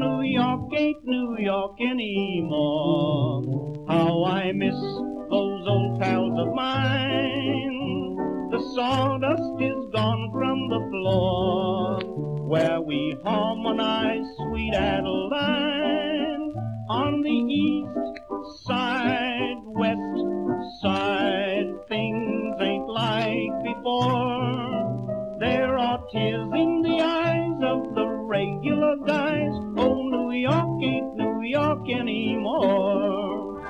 New York ain't New York anymore. How I miss those old pals of mine. The sawdust is gone from the floor where we harmonize sweet Adeline on the east side, west side. Things ain't like before. There are tears in the eyes of the regular guys. York anymore.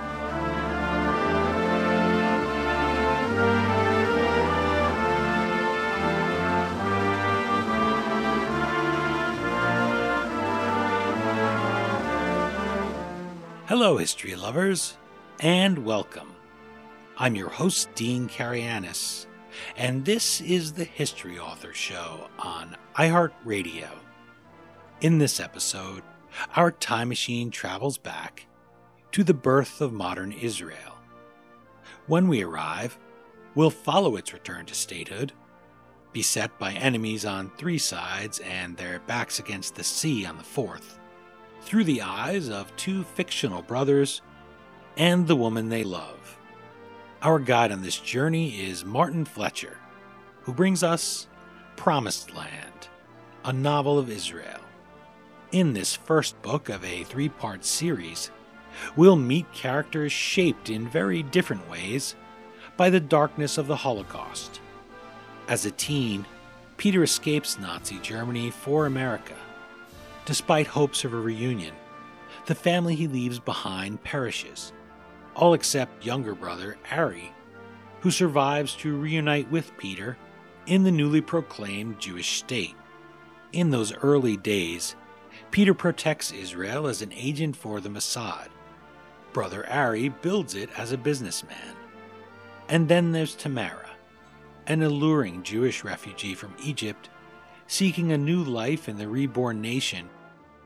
Hello, history lovers, and welcome. I'm your host, Dean Karayanis, and this is the History Author Show on iHeartRadio. In this episode, our time machine travels back to the birth of modern Israel. When we arrive, we'll follow its return to statehood, beset by enemies on three sides and their backs against the sea on the fourth through the eyes of two fictional brothers and the woman they love. Our guide on this journey is Martin Fletcher, who brings us Promised Land, a novel of Israel. In this first book of a three part series, we'll meet characters shaped in very different ways by the darkness of the Holocaust. As a teen, Peter escapes Nazi Germany for America Despite hopes of a reunion, the family he leaves behind perishes, all except younger brother Ari, who survives to reunite with Peter in the newly proclaimed Jewish state. In those early days, Peter protects Israel as an agent for the Mossad. Brother Ari builds it as a businessman. And then there's Tamara, an alluring Jewish refugee from Egypt seeking a new life in the reborn nation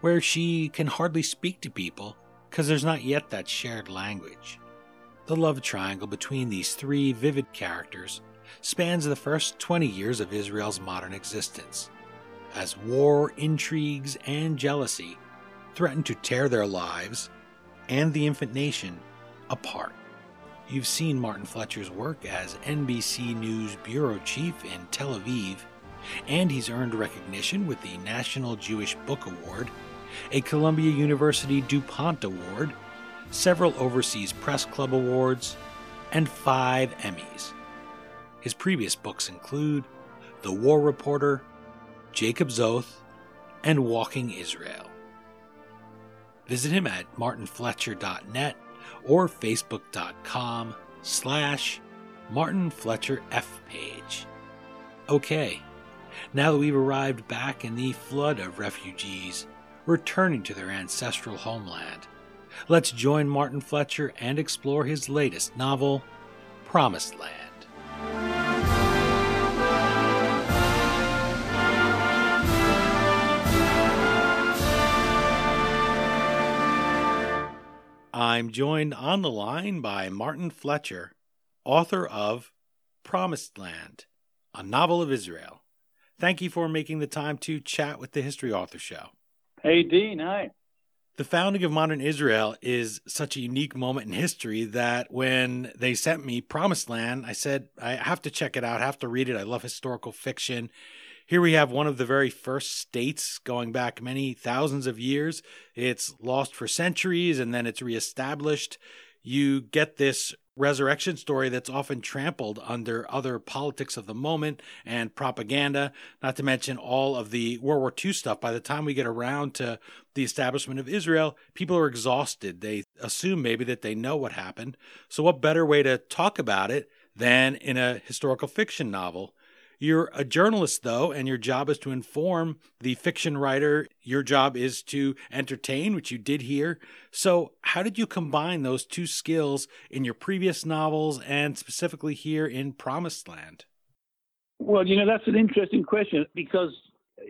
where she can hardly speak to people because there's not yet that shared language. The love triangle between these three vivid characters spans the first 20 years of Israel's modern existence, as war, intrigues, and jealousy threaten to tear their lives and the infant nation apart. You've seen Martin Fletcher's work as NBC News bureau chief in Tel Aviv, and he's earned recognition with the National Jewish Book Award a Columbia University DuPont Award, several Overseas Press Club Awards, and five Emmys. His previous books include The War Reporter, Jacob's Oath, and Walking Israel. Visit him at martinfletcher.net or facebook.com slash martinfletcherf page. Okay, now that we've arrived back in the flood of refugees returning to their ancestral homeland. Let's join Martin Fletcher and explore his latest novel, Promised Land. I'm joined on the line by Martin Fletcher, author of Promised Land, a novel of Israel. Thank you for making the time to chat with the History Author Show. Hey, Dean. Hi. The founding of modern Israel is such a unique moment in history that when they sent me Promised Land, I said, I have to check it out, I have to read it. I love historical fiction. Here we have one of the very first states going back many thousands of years. It's lost for centuries and then it's reestablished. You get this resurrection story that's often trampled under other politics of the moment and propaganda, not to mention all of the World War II stuff. By the time we get around to the establishment of Israel, people are exhausted. They assume maybe that they know what happened. So, what better way to talk about it than in a historical fiction novel? You're a journalist, though, and your job is to inform the fiction writer. Your job is to entertain, which you did here. So, how did you combine those two skills in your previous novels and specifically here in Promised Land? Well, you know, that's an interesting question because,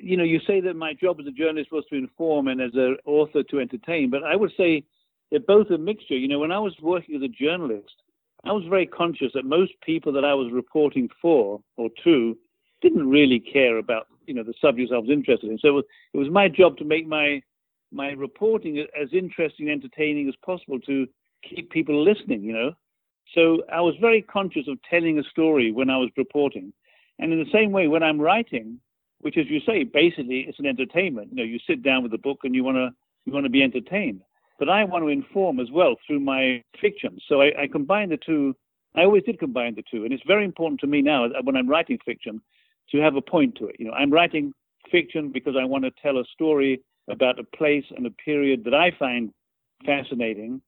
you know, you say that my job as a journalist was to inform and as an author to entertain, but I would say they're both a mixture. You know, when I was working as a journalist, I was very conscious that most people that I was reporting for or to didn't really care about you know the subjects I was interested in. So it was, it was my job to make my my reporting as interesting and entertaining as possible to keep people listening, you know. So I was very conscious of telling a story when I was reporting. And in the same way, when I'm writing, which, as you say, basically it's an entertainment. You know, you sit down with a book and you want to you want to be entertained. But I want to inform as well through my fiction. So I, I combine the two. I always did combine the two, and it's very important to me now when I'm writing fiction to have a point to it. You know, I'm writing fiction because I want to tell a story about a place and a period that I find fascinating,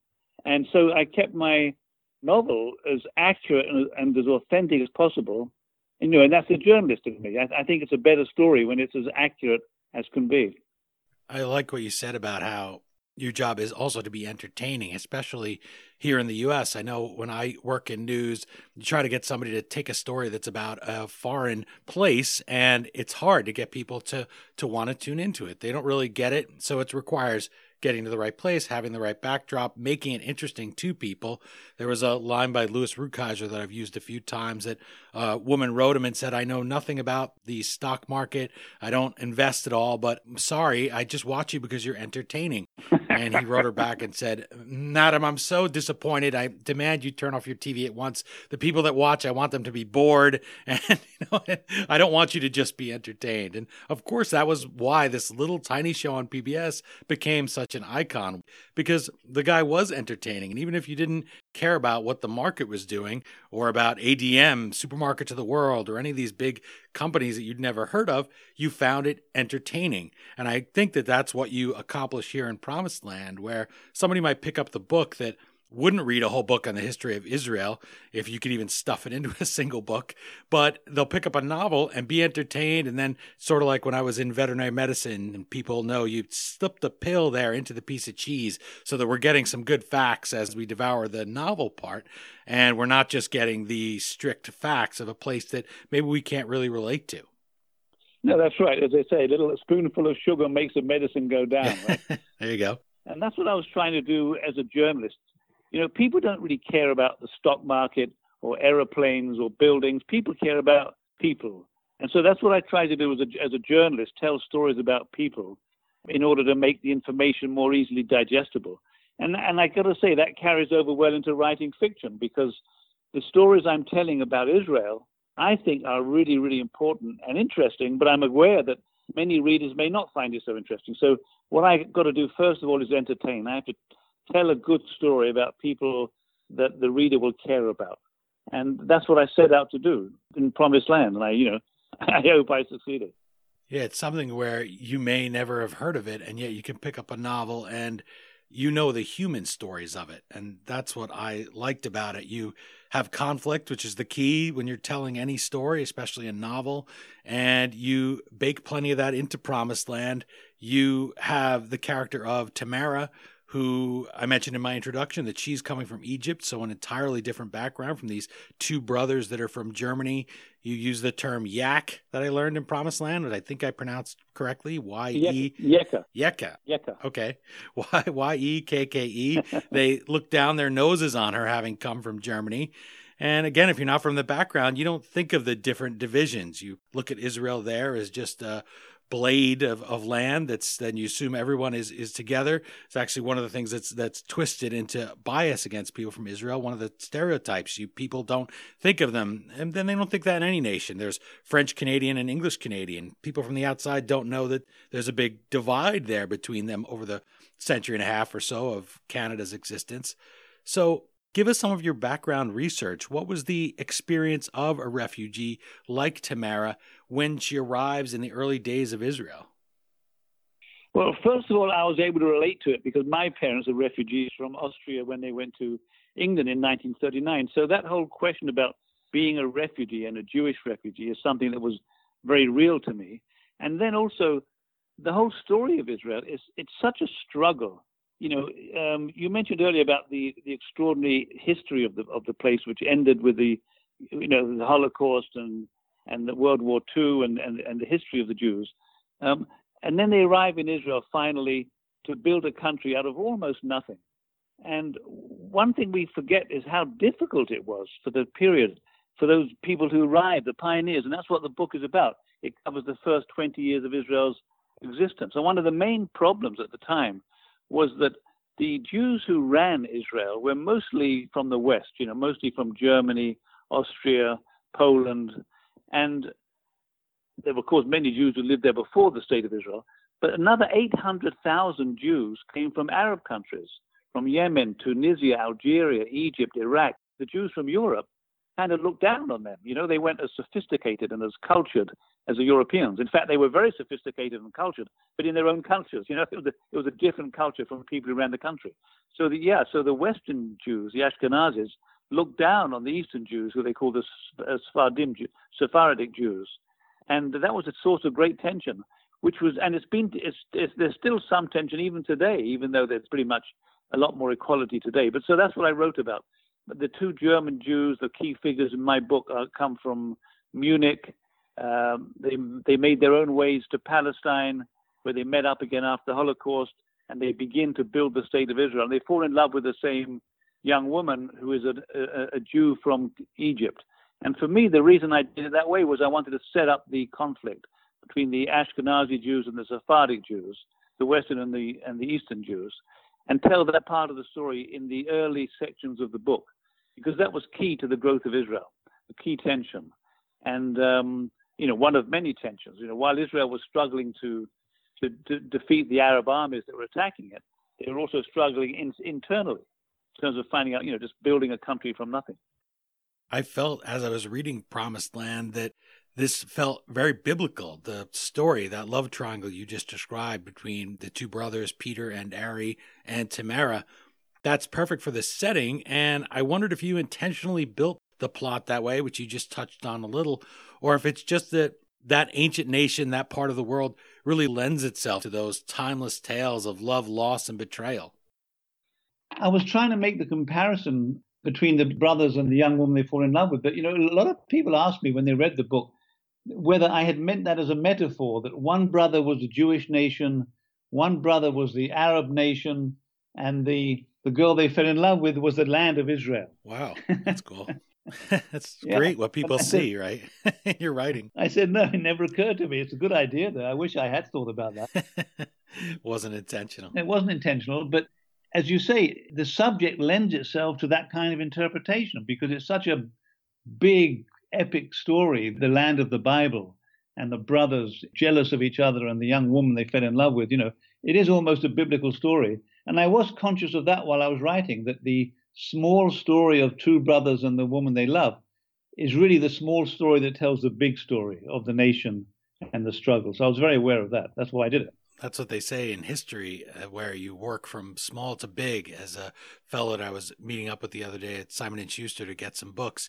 and so I kept my novel as accurate and, and as authentic as possible. And, you know, and that's a journalist in me. I, I think it's a better story when it's as accurate as can be. I like what you said about how your job is also to be entertaining, especially here in the US. I know when I work in news, you try to get somebody to take a story that's about a foreign place and it's hard to get people to to want to tune into it. They don't really get it, so it requires getting to the right place, having the right backdrop, making it interesting to people. There was a line by Louis Rukeyser that I've used a few times that a woman wrote him and said, I know nothing about the stock market. I don't invest at all, but I'm sorry, I just watch you because you're entertaining. And he wrote her back and said, Madam, I'm so disappointed. I demand you turn off your TV at once. The people that watch, I want them to be bored. And you know, I don't want you to just be entertained. And of course, that was why this little tiny show on PBS became such an icon because the guy was entertaining. And even if you didn't care about what the market was doing or about ADM, Supermarket to the World, or any of these big companies that you'd never heard of, you found it entertaining. And I think that that's what you accomplish here in Promised Land, where somebody might pick up the book that wouldn't read a whole book on the history of Israel if you could even stuff it into a single book, but they'll pick up a novel and be entertained. And then, sort of like when I was in veterinary medicine, and people know you slipped the pill there into the piece of cheese so that we're getting some good facts as we devour the novel part. And we're not just getting the strict facts of a place that maybe we can't really relate to. No, that's right. As they say, a little spoonful of sugar makes the medicine go down. Right? there you go. And that's what I was trying to do as a journalist you know, people don't really care about the stock market or aeroplanes or buildings. People care about people. And so that's what I try to do as a, as a journalist tell stories about people in order to make the information more easily digestible. And, and I got to say, that carries over well into writing fiction because the stories I'm telling about Israel, I think, are really, really important and interesting, but I'm aware that many readers may not find it so interesting. So, what I got to do, first of all, is entertain. I have to tell a good story about people that the reader will care about. And that's what I set out to do in Promised Land. And I, you know, I hope I succeeded. Yeah, it's something where you may never have heard of it, and yet you can pick up a novel and you know the human stories of it. And that's what I liked about it. You have conflict, which is the key when you're telling any story, especially a novel, and you bake plenty of that into Promised Land. You have the character of Tamara, who I mentioned in my introduction that she's coming from Egypt, so an entirely different background from these two brothers that are from Germany. You use the term yak that I learned in Promised Land, that I think I pronounced correctly. Y E Yeka. Yeka. Yeka. Okay. Y Y E K K E. They look down their noses on her having come from Germany. And again, if you're not from the background, you don't think of the different divisions. You look at Israel there as just a blade of, of land that's then you assume everyone is is together. It's actually one of the things that's that's twisted into bias against people from israel. One of the stereotypes you people don't think of them and then they don't think that in any nation. There's french canadian and english canadian. People from the outside don't know that there's a big divide there between them over the century and a half or so of canada's existence. So Give us some of your background research. What was the experience of a refugee like Tamara when she arrives in the early days of Israel? Well, first of all, I was able to relate to it because my parents are refugees from Austria when they went to England in 1939. So that whole question about being a refugee and a Jewish refugee is something that was very real to me. And then also, the whole story of Israel is it's such a struggle you know, um, you mentioned earlier about the, the extraordinary history of the of the place, which ended with the, you know, the Holocaust and and the World War II and, and, and the history of the Jews. Um, and then they arrive in Israel finally to build a country out of almost nothing. And one thing we forget is how difficult it was for the period, for those people who arrived, the pioneers. And that's what the book is about. It covers the first 20 years of Israel's existence. And one of the main problems at the time was that the Jews who ran Israel were mostly from the West, you know, mostly from Germany, Austria, Poland, and there were, of course, many Jews who lived there before the state of Israel. But another 800,000 Jews came from Arab countries, from Yemen, Tunisia, Algeria, Egypt, Iraq. The Jews from Europe kind of looked down on them. You know, they weren't as sophisticated and as cultured as the Europeans. In fact, they were very sophisticated and cultured, but in their own cultures. You know, it was a, it was a different culture from people ran the country. So the yeah, so the Western Jews, the Ashkenazis, looked down on the Eastern Jews, who they called the uh, Sephardim, Sephardic Jews, and that was a source of great tension. Which was, and it's been, it's, it's, there's still some tension even today, even though there's pretty much a lot more equality today. But so that's what I wrote about. The two German Jews, the key figures in my book, uh, come from Munich. Um, they they made their own ways to Palestine, where they met up again after the Holocaust, and they begin to build the state of Israel. And they fall in love with the same young woman who is a, a, a Jew from Egypt. And for me, the reason I did it that way was I wanted to set up the conflict between the Ashkenazi Jews and the Sephardic Jews, the Western and the and the Eastern Jews, and tell that part of the story in the early sections of the book, because that was key to the growth of Israel, the key tension, and um, you know one of many tensions. You know, while Israel was struggling to to, to defeat the Arab armies that were attacking it, they were also struggling in, internally in terms of finding out, you know, just building a country from nothing. I felt as I was reading Promised Land that this felt very biblical. The story, that love triangle you just described between the two brothers, Peter and Ari and Tamara, that's perfect for the setting. And I wondered if you intentionally built the plot that way, which you just touched on a little, or if it's just that that ancient nation, that part of the world, really lends itself to those timeless tales of love, loss, and betrayal. I was trying to make the comparison between the brothers and the young woman they fall in love with. But, you know, a lot of people asked me when they read the book, whether I had meant that as a metaphor, that one brother was the Jewish nation, one brother was the Arab nation, and the, the girl they fell in love with was the land of Israel. Wow, that's cool. that's yeah. great what people see, said, right? You're writing. I said, no, it never occurred to me. It's a good idea, though. I wish I had thought about that. wasn't intentional. It wasn't intentional, but as you say, the subject lends itself to that kind of interpretation because it's such a big epic story, the land of the Bible, and the brothers jealous of each other and the young woman they fell in love with. You know, it is almost a biblical story. And I was conscious of that while I was writing, that the small story of two brothers and the woman they love is really the small story that tells the big story of the nation and the struggle. So I was very aware of that. That's why I did it. That's what they say in history, uh, where you work from small to big. As a fellow that I was meeting up with the other day at Simon and Schuster to get some books,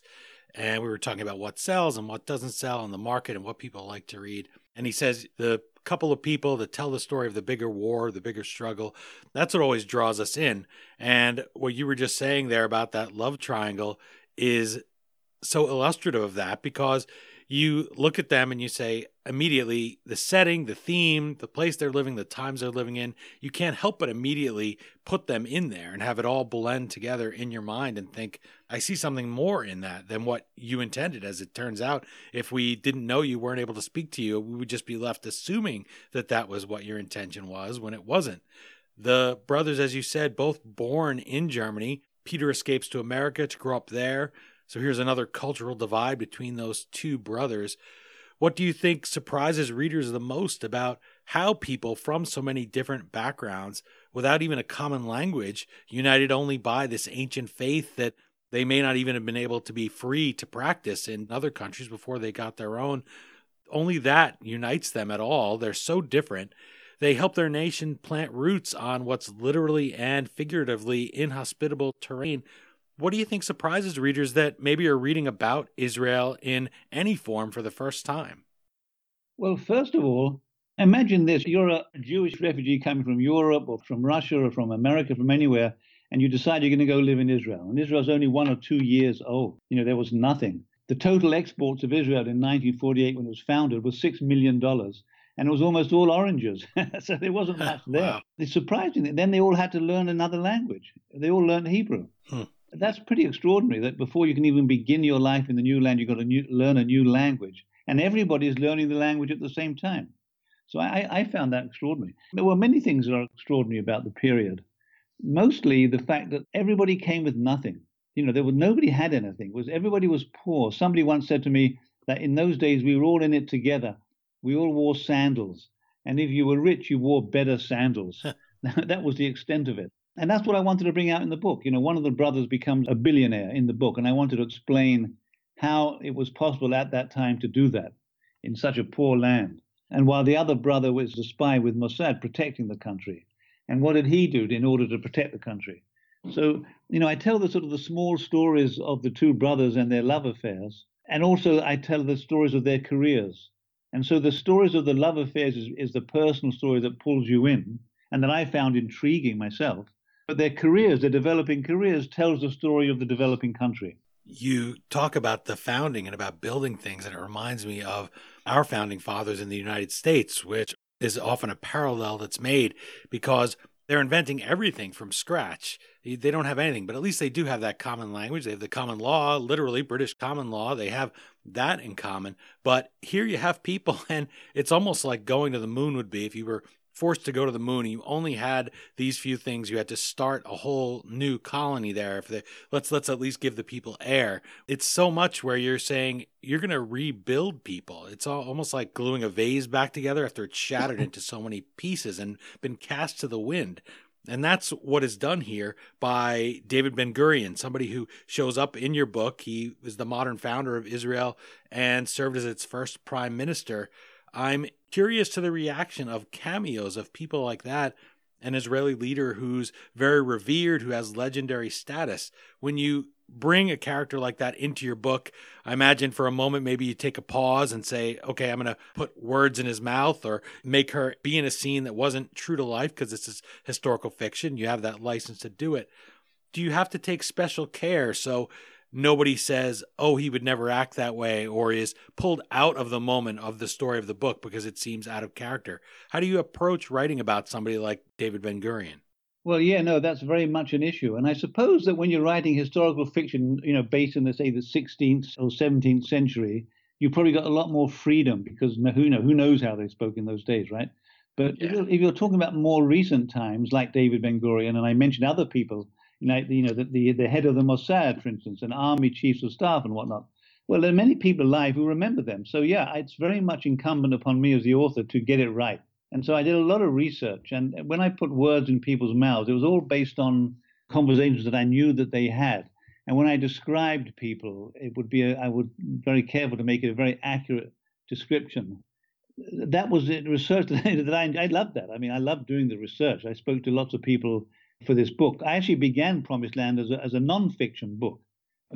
and we were talking about what sells and what doesn't sell in the market and what people like to read. And he says the couple of people that tell the story of the bigger war, the bigger struggle, that's what always draws us in. And what you were just saying there about that love triangle is so illustrative of that because you look at them and you say immediately the setting, the theme, the place they're living, the times they're living in, you can't help but immediately put them in there and have it all blend together in your mind and think, I see something more in that than what you intended. As it turns out, if we didn't know you weren't able to speak to you, we would just be left assuming that that was what your intention was when it wasn't. The brothers, as you said, both born in Germany. Peter escapes to America to grow up there. So here's another cultural divide between those two brothers. What do you think surprises readers the most about how people from so many different backgrounds, without even a common language, united only by this ancient faith that they may not even have been able to be free to practice in other countries before they got their own? Only that unites them at all. They're so different. They help their nation plant roots on what's literally and figuratively inhospitable terrain what do you think surprises readers that maybe are reading about Israel in any form for the first time? Well, first of all, imagine this you're a Jewish refugee coming from Europe or from Russia or from America, from anywhere, and you decide you're going to go live in Israel. And Israel's only one or two years old. You know, there was nothing. The total exports of Israel in 1948, when it was founded, was $6 million and it was almost all oranges. so there wasn't much there. Wow. It's surprising. Then they all had to learn another language. They all learned Hebrew. Hmm that's pretty extraordinary that before you can even begin your life in the new land, you've got to new, learn a new language. And everybody is learning the language at the same time. So I, I found that extraordinary. There were many things that are extraordinary about the period. Mostly the fact that everybody came with nothing. You know, there was nobody had anything. It was everybody was poor. Somebody once said to me that in those days we were all in it together. We all wore sandals, and if you were rich, you wore better sandals. that was the extent of it. And that's what I wanted to bring out in the book. You know, one of the brothers becomes a billionaire in the book, and I wanted to explain how it was possible at that time to do that in such a poor land. And while the other brother was a spy with Mossad protecting the country. And what did he do in order to protect the country? So, you know, I tell the sort of the small stories of the two brothers and their love affairs. And also I tell the stories of their careers. And so the stories of the love affairs is, is the personal story that pulls you in and that I found intriguing myself. But their careers, their developing careers, tells the story of the developing country you talk about the founding and about building things, and it reminds me of our founding fathers in the United States, which is often a parallel that's made because they're inventing everything from scratch. They don't have anything, but at least they do have that common language. They have the common law, literally British common law. They have that in common. But here you have people, and it's almost like going to the moon would be if you were forced to go to the moon. You only had these few things. You had to start a whole new colony there if they, let's let's at least give the people air. It's so much where you're saying you're going to rebuild people. It's all, almost like gluing a vase back together after it's shattered into so many pieces and been cast to the wind. And that's what is done here by David Ben Gurion, somebody who shows up in your book. He was the modern founder of Israel and served as its first prime minister. I'm curious to the reaction of cameos of people like that an Israeli leader who's very revered, who has legendary status. When you bring a character like that into your book, I imagine for a moment maybe you take a pause and say, okay, I'm going to put words in his mouth or make her be in a scene that wasn't true to life because this is historical fiction. You have that license to do it. Do you have to take special care so nobody says, oh, he would never act that way, or is pulled out of the moment of the story of the book because it seems out of character. How do you approach writing about somebody like David Ben Gurion? Well, yeah, no, that's very much an issue. And I suppose that when you're writing historical fiction, you know, based in, the, say, the 16th or 17th century, you've probably got a lot more freedom because who, know, who knows how they spoke in those days, right? But yeah. if you're talking about more recent times, like David Ben Gurion, and I mentioned other people like you know the, the, the head of the Mossad, for instance, and army chiefs of staff and whatnot. Well, there are many people alive who remember them. So yeah, it's very much incumbent upon me as the author to get it right. And so I did a lot of research. And when I put words in people's mouths, it was all based on conversations that I knew that they had. And when I described people, it would be a, I would very careful to make it a very accurate description. That was it. Research that I, I loved that. I mean, I loved doing the research. I spoke to lots of people for this book. I actually began Promised Land as a, as a non-fiction book,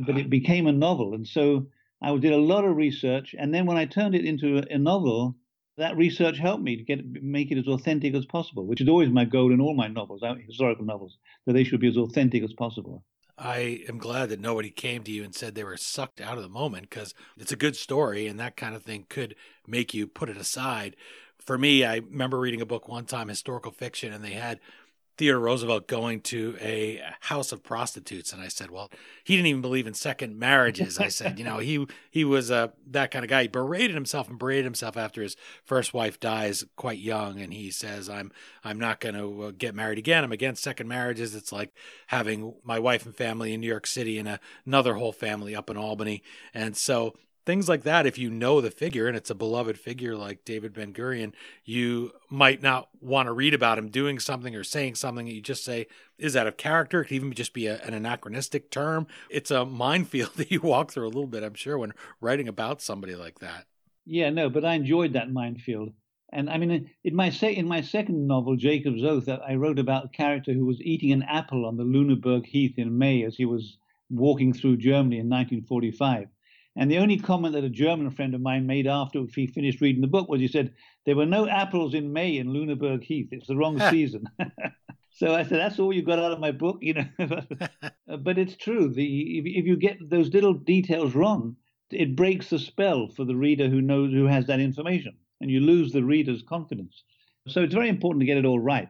but it became a novel. And so I did a lot of research. And then when I turned it into a, a novel, that research helped me to get make it as authentic as possible, which is always my goal in all my novels, uh, historical novels, that they should be as authentic as possible. I am glad that nobody came to you and said they were sucked out of the moment because it's a good story and that kind of thing could make you put it aside. For me, I remember reading a book one time, historical fiction, and they had Theodore Roosevelt going to a house of prostitutes, and I said, "Well, he didn't even believe in second marriages." I said, "You know, he he was uh, that kind of guy. He berated himself and berated himself after his first wife dies quite young, and he says, "I'm I'm not going to uh, get married again. I'm against second marriages. It's like having my wife and family in New York City and another whole family up in Albany." And so things like that if you know the figure and it's a beloved figure like david ben gurion you might not want to read about him doing something or saying something. You just say is that a character? It could even just be a, an anachronistic term. It's a minefield that you walk through a little bit i'm sure when writing about somebody like that. Yeah no but i enjoyed that minefield. And I mean, in my se- in my second novel, Jacob's Oath, I wrote about a character who was eating an apple on the Lüneburg Heath in May as he was walking through Germany in 1945. And the only comment that a German friend of mine made after he finished reading the book was he said, There were no apples in May in Lüneburg Heath. It's the wrong season. so I said, That's all you got out of my book, you know. but it's true. The, if, if you get those little details wrong, it breaks the spell for the reader who knows who has that information, and you lose the reader's confidence. So it's very important to get it all right.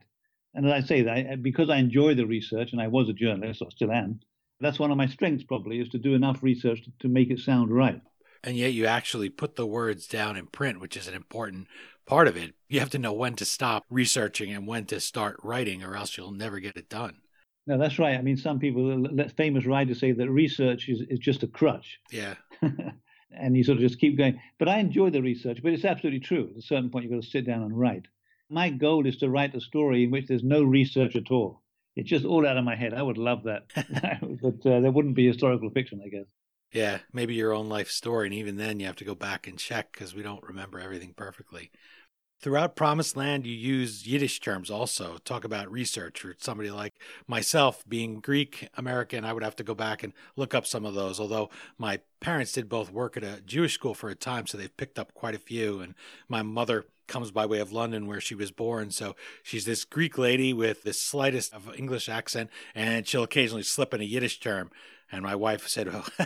And as I say, that because I enjoy the research, and I was a journalist, or still am, that's one of my strengths, probably, is to do enough research to, to make it sound right. And yet you actually put the words down in print, which is an important part of it. You have to know when to stop researching and when to start writing, or else you'll never get it done. No, that's right. I mean, some people, famous writers say that research is, is just a crutch. Yeah. and you sort of just keep going. But I enjoy the research, but it's absolutely true. At a certain point, you've got to sit down and write. My goal is to write a story in which there's no research at all. It's just all out of my head. I would love that. but uh, there wouldn't be historical fiction, I guess. Yeah, maybe your own life story. And even then, you have to go back and check because we don't remember everything perfectly. Throughout Promised Land, you use Yiddish terms also. Talk about research for somebody like myself, being Greek American, I would have to go back and look up some of those. Although my parents did both work at a Jewish school for a time, so they've picked up quite a few. And my mother comes by way of London, where she was born. So she's this Greek lady with the slightest of English accent, and she'll occasionally slip in a Yiddish term. And my wife said, "Well,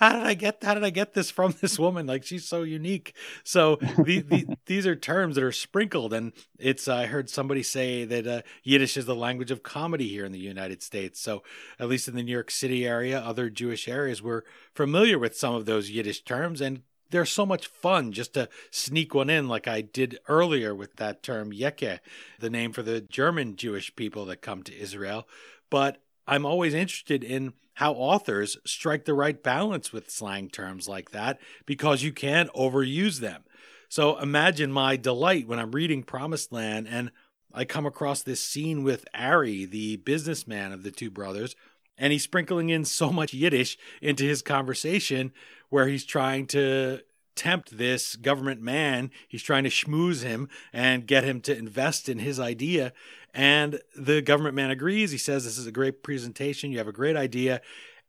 how did I get how did I get this from this woman? Like she's so unique." So the, the, these are terms that are sprinkled, and it's. I heard somebody say that uh, Yiddish is the language of comedy here in the United States. So at least in the New York City area, other Jewish areas, we're familiar with some of those Yiddish terms, and they're so much fun just to sneak one in, like I did earlier with that term Yeke, the name for the German Jewish people that come to Israel. But I'm always interested in how authors strike the right balance with slang terms like that because you can't overuse them. So imagine my delight when I'm reading Promised Land and I come across this scene with Ari, the businessman of the two brothers, and he's sprinkling in so much Yiddish into his conversation where he's trying to tempt this government man. He's trying to schmooze him and get him to invest in his idea. And the government man agrees. He says, This is a great presentation. You have a great idea.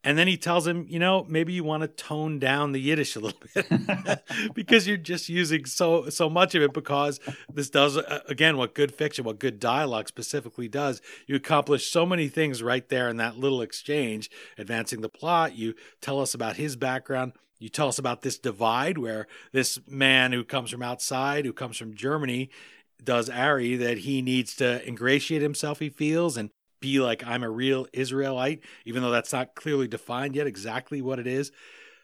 And then he tells him, you know, maybe you want to tone down the Yiddish a little bit because you're just using so so much of it. Because this does uh, again what good fiction, what good dialogue specifically does. You accomplish so many things right there in that little exchange, advancing the plot. You tell us about his background. You tell us about this divide where this man who comes from outside, who comes from Germany, does Ari that he needs to ingratiate himself, he feels, and be like, I'm a real Israelite, even though that's not clearly defined yet exactly what it is.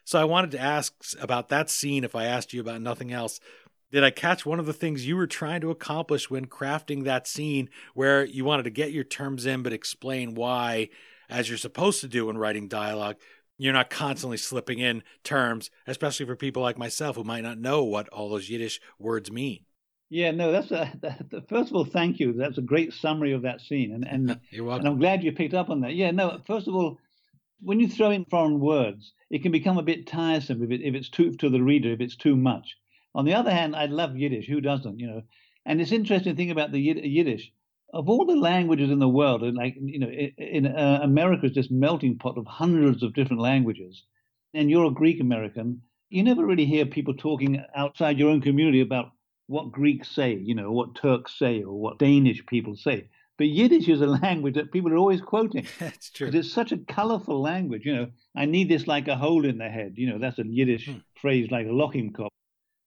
So I wanted to ask about that scene if I asked you about nothing else. Did I catch one of the things you were trying to accomplish when crafting that scene where you wanted to get your terms in but explain why, as you're supposed to do when writing dialogue, you're not constantly slipping in terms, especially for people like myself who might not know what all those Yiddish words mean? Yeah, no, that's a that, first of all, thank you. That's a great summary of that scene, and and, and I'm glad you picked up on that. Yeah, no, first of all, when you throw in foreign words, it can become a bit tiresome if it if it's too to the reader if it's too much. On the other hand, I love Yiddish. Who doesn't? You know, and it's interesting thing about the Yiddish. Of all the languages in the world, and like you know, in, in uh, America is this melting pot of hundreds of different languages, and you're a Greek American. You never really hear people talking outside your own community about what Greeks say, you know, what Turks say, or what Danish people say. But Yiddish is a language that people are always quoting. That's true. It's such a colorful language. You know, I need this like a hole in the head. You know, that's a Yiddish hmm. phrase like a loch in kop.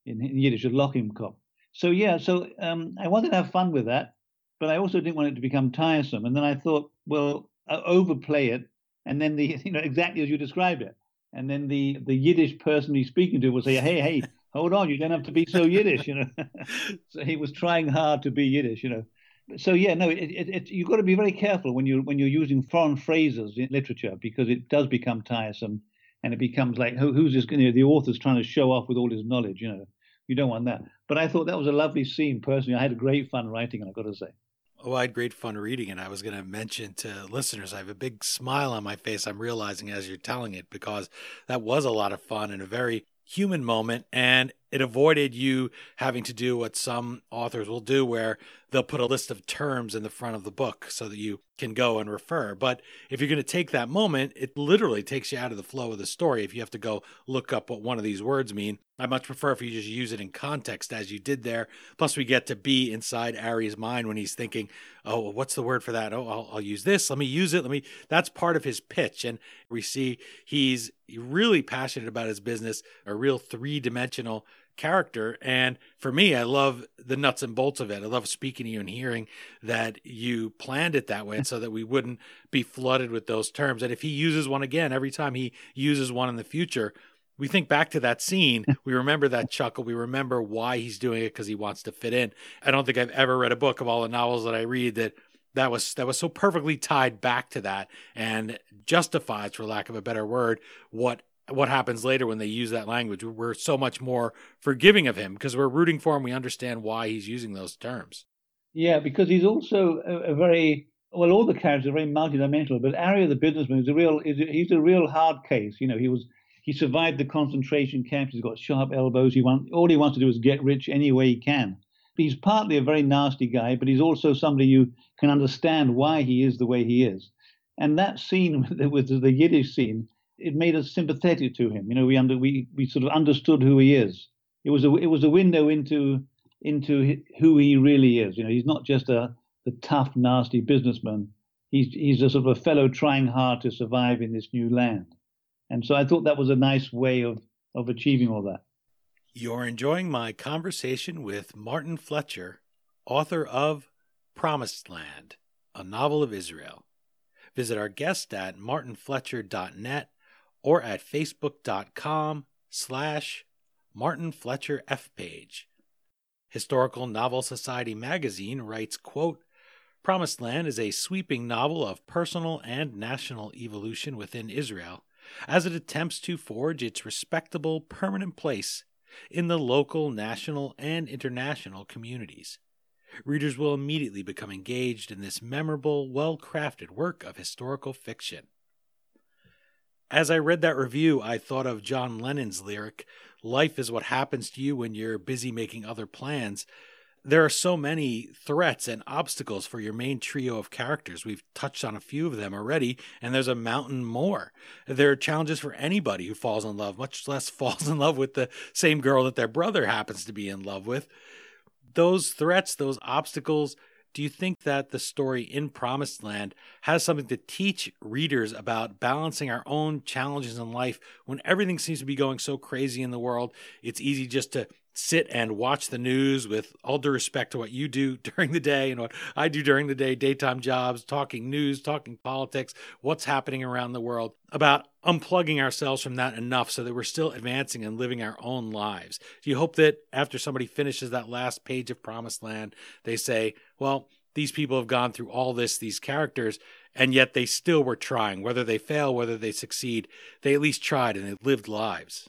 In, in Yiddish, a cop. So yeah, so um, I wanted to have fun with that, but I also didn't want it to become tiresome. And then I thought, well, I'll overplay it, and then the you know exactly as you described it, and then the the Yiddish person he's speaking to will say, hey, hey, hold on, you don't have to be so Yiddish, you know. so he was trying hard to be Yiddish, you know. So yeah, no, it, it, it, you've got to be very careful when you're when you're using foreign phrases in literature because it does become tiresome, and it becomes like who, who's this? You know, the author's trying to show off with all his knowledge, you know. You don't want that. But I thought that was a lovely scene. Personally, I had great fun writing, and I've got to say. Oh, I had great fun reading it. I was going to mention to listeners, I have a big smile on my face. I'm realizing as you're telling it because that was a lot of fun and a very human moment and it avoided you having to do what some authors will do where they'll put a list of terms in the front of the book so that you can go and refer. But if you're going to take that moment it literally takes you out of the flow of the story. If you have to go look up what one of these words mean i much prefer if you just use it in context as you did there. Plus we get to be inside ari's mind when he's thinking oh well, what's the word for that? Oh I'll, I'll use this. Let me use it. Let me that's part of his pitch. And we see he's really passionate about his business, a real three dimensional character. And for me, I love the nuts and bolts of it. I love speaking to you and hearing that you planned it that way mm. so that we wouldn't be flooded with those terms. And if he uses one again, every time he uses one in the future, we think back to that scene, mm. we remember that chuckle, we remember why he's doing it because he wants to fit in. I don't think I've ever read a book of all the novels that I read that that was that was so perfectly tied back to that and justifies, for lack of a better word, what what happens later when they use that language. We're so much more forgiving of him because we're rooting for him. We understand why he's using those terms. Yeah, because he's also a, a very well. All the characters are very multidimensional, but Aryeh the businessman is a real. Is a, he's a real hard case. You know, he was he survived the concentration camps. He's got sharp elbows. He want all he wants to do is get rich any way he can. He's partly a very nasty guy, but he's also somebody you can understand why he is the way he is. And that scene with the, with the Yiddish scene, it made us sympathetic to him. You know, we under we we sort of understood who he is. It was a it was a window into into who he really is. You know, he's not just a the tough, nasty businessman. He's he's a sort of a fellow trying hard to survive in this new land. And so I thought that was a nice way of, of achieving all that. You're enjoying my conversation with Martin Fletcher, author of Promised Land, a novel of Israel. Visit our guest at martinfletcher.net or at facebook.com slash Martin Fletcher F page. Historical Novel Society magazine writes, quote, Promised Land is a sweeping novel of personal and national evolution within Israel as it attempts to forge its respectable permanent place in the local, national, and international communities. Readers will immediately become engaged in this memorable, well crafted work of historical fiction. As I read that review, I thought of John Lennon's lyric Life is what happens to you when you're busy making other plans there are so many threats and obstacles for your main trio of characters. We've touched on a few of them already, and there's a mountain more. There are challenges for anybody who falls in love, much less falls in love with the same girl that their brother happens to be in love with. Those threats, those obstacles, do you think that the story in Promised Land has something to teach readers about balancing our own challenges in life when everything seems to be going so crazy in the world? It's easy just to sit and watch the news with all due respect to what you do during the day and what I do during the day, daytime jobs, talking news, talking politics, what's happening around the world, about unplugging ourselves from that enough so that we're still advancing and living our own lives. Do you hope that after somebody finishes that last page of Promised Land, they say, well, these people have gone through all this, these characters, and yet they still were trying. Whether they fail, whether they succeed, they at least tried and they lived lives.